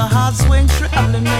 the heart swing traveling.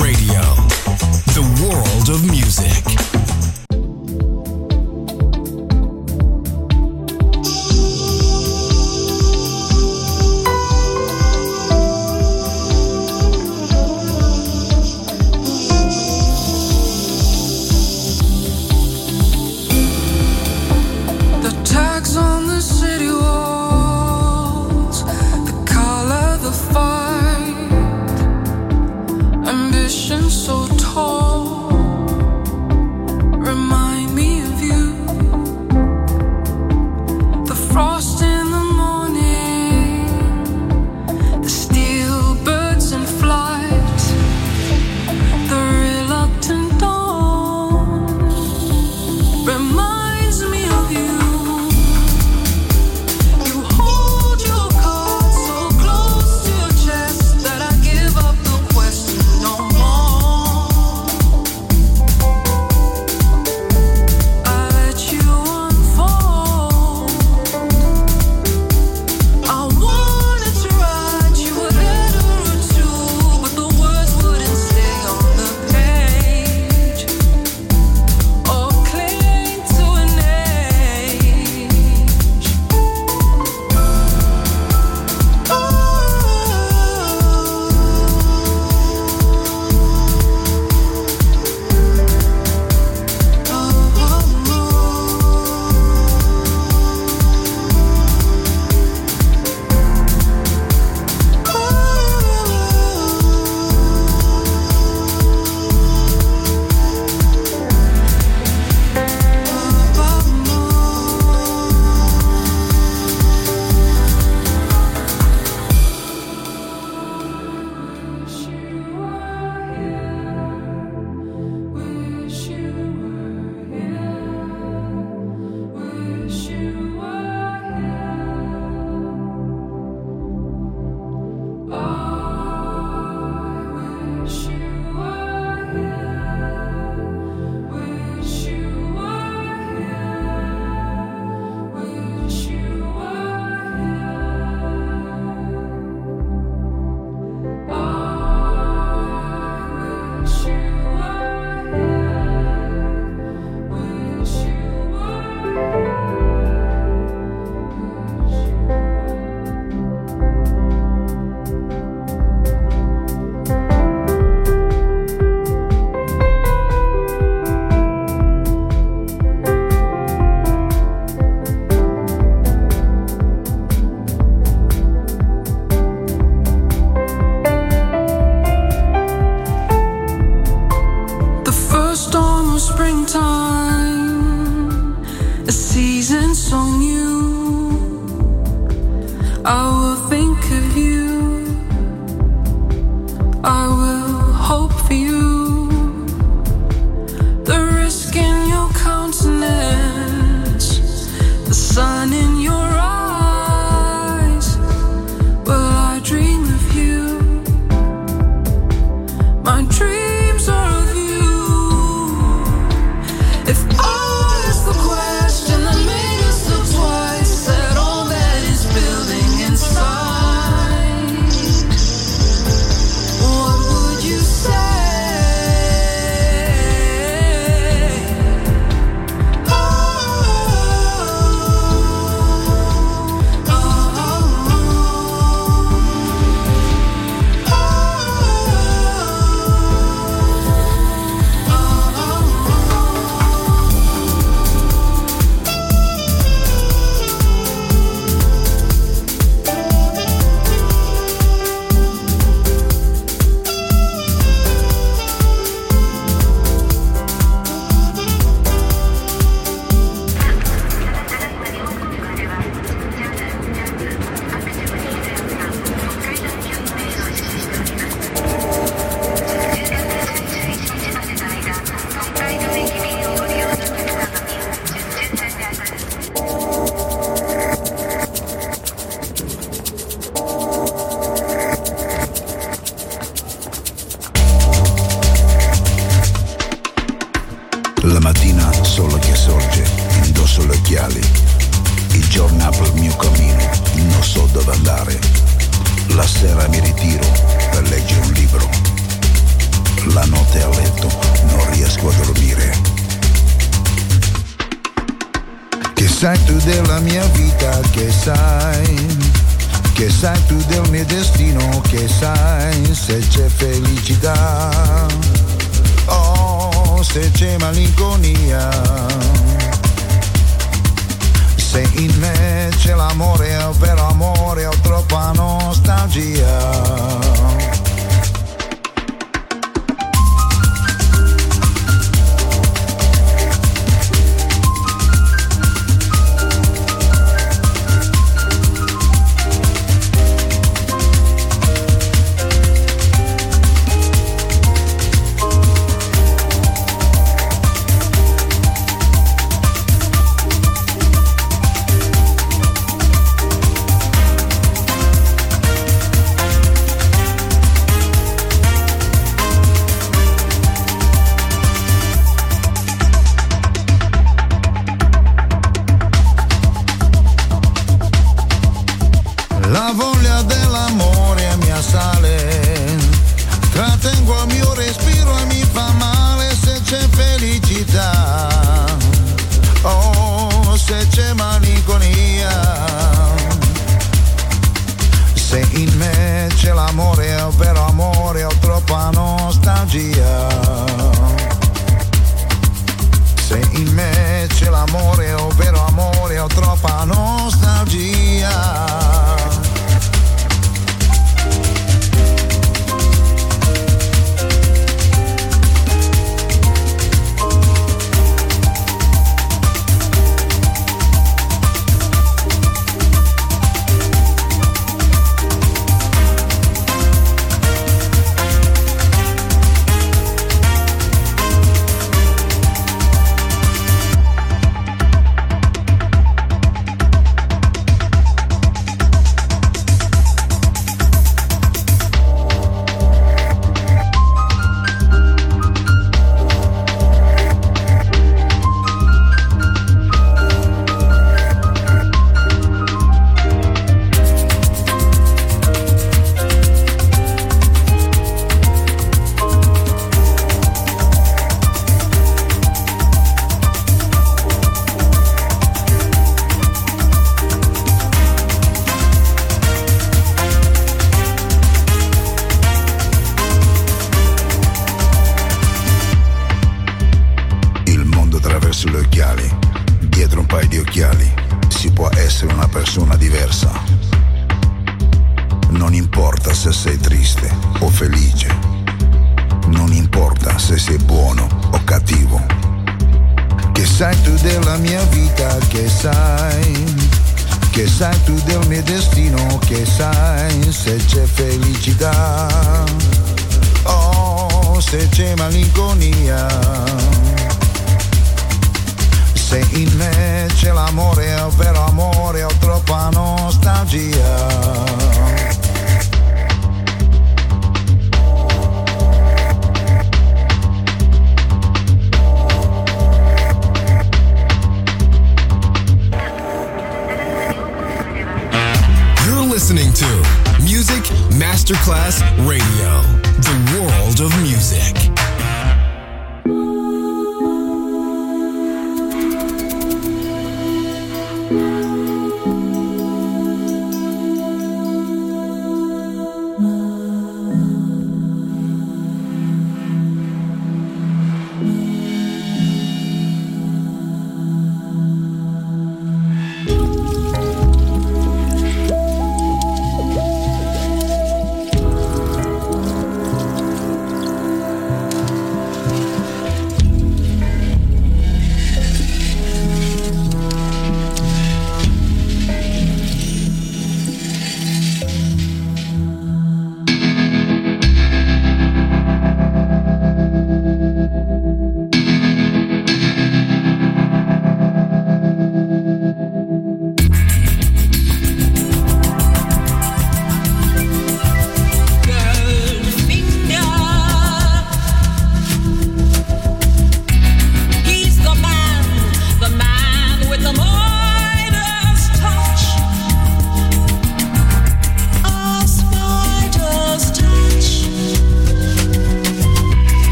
Radio,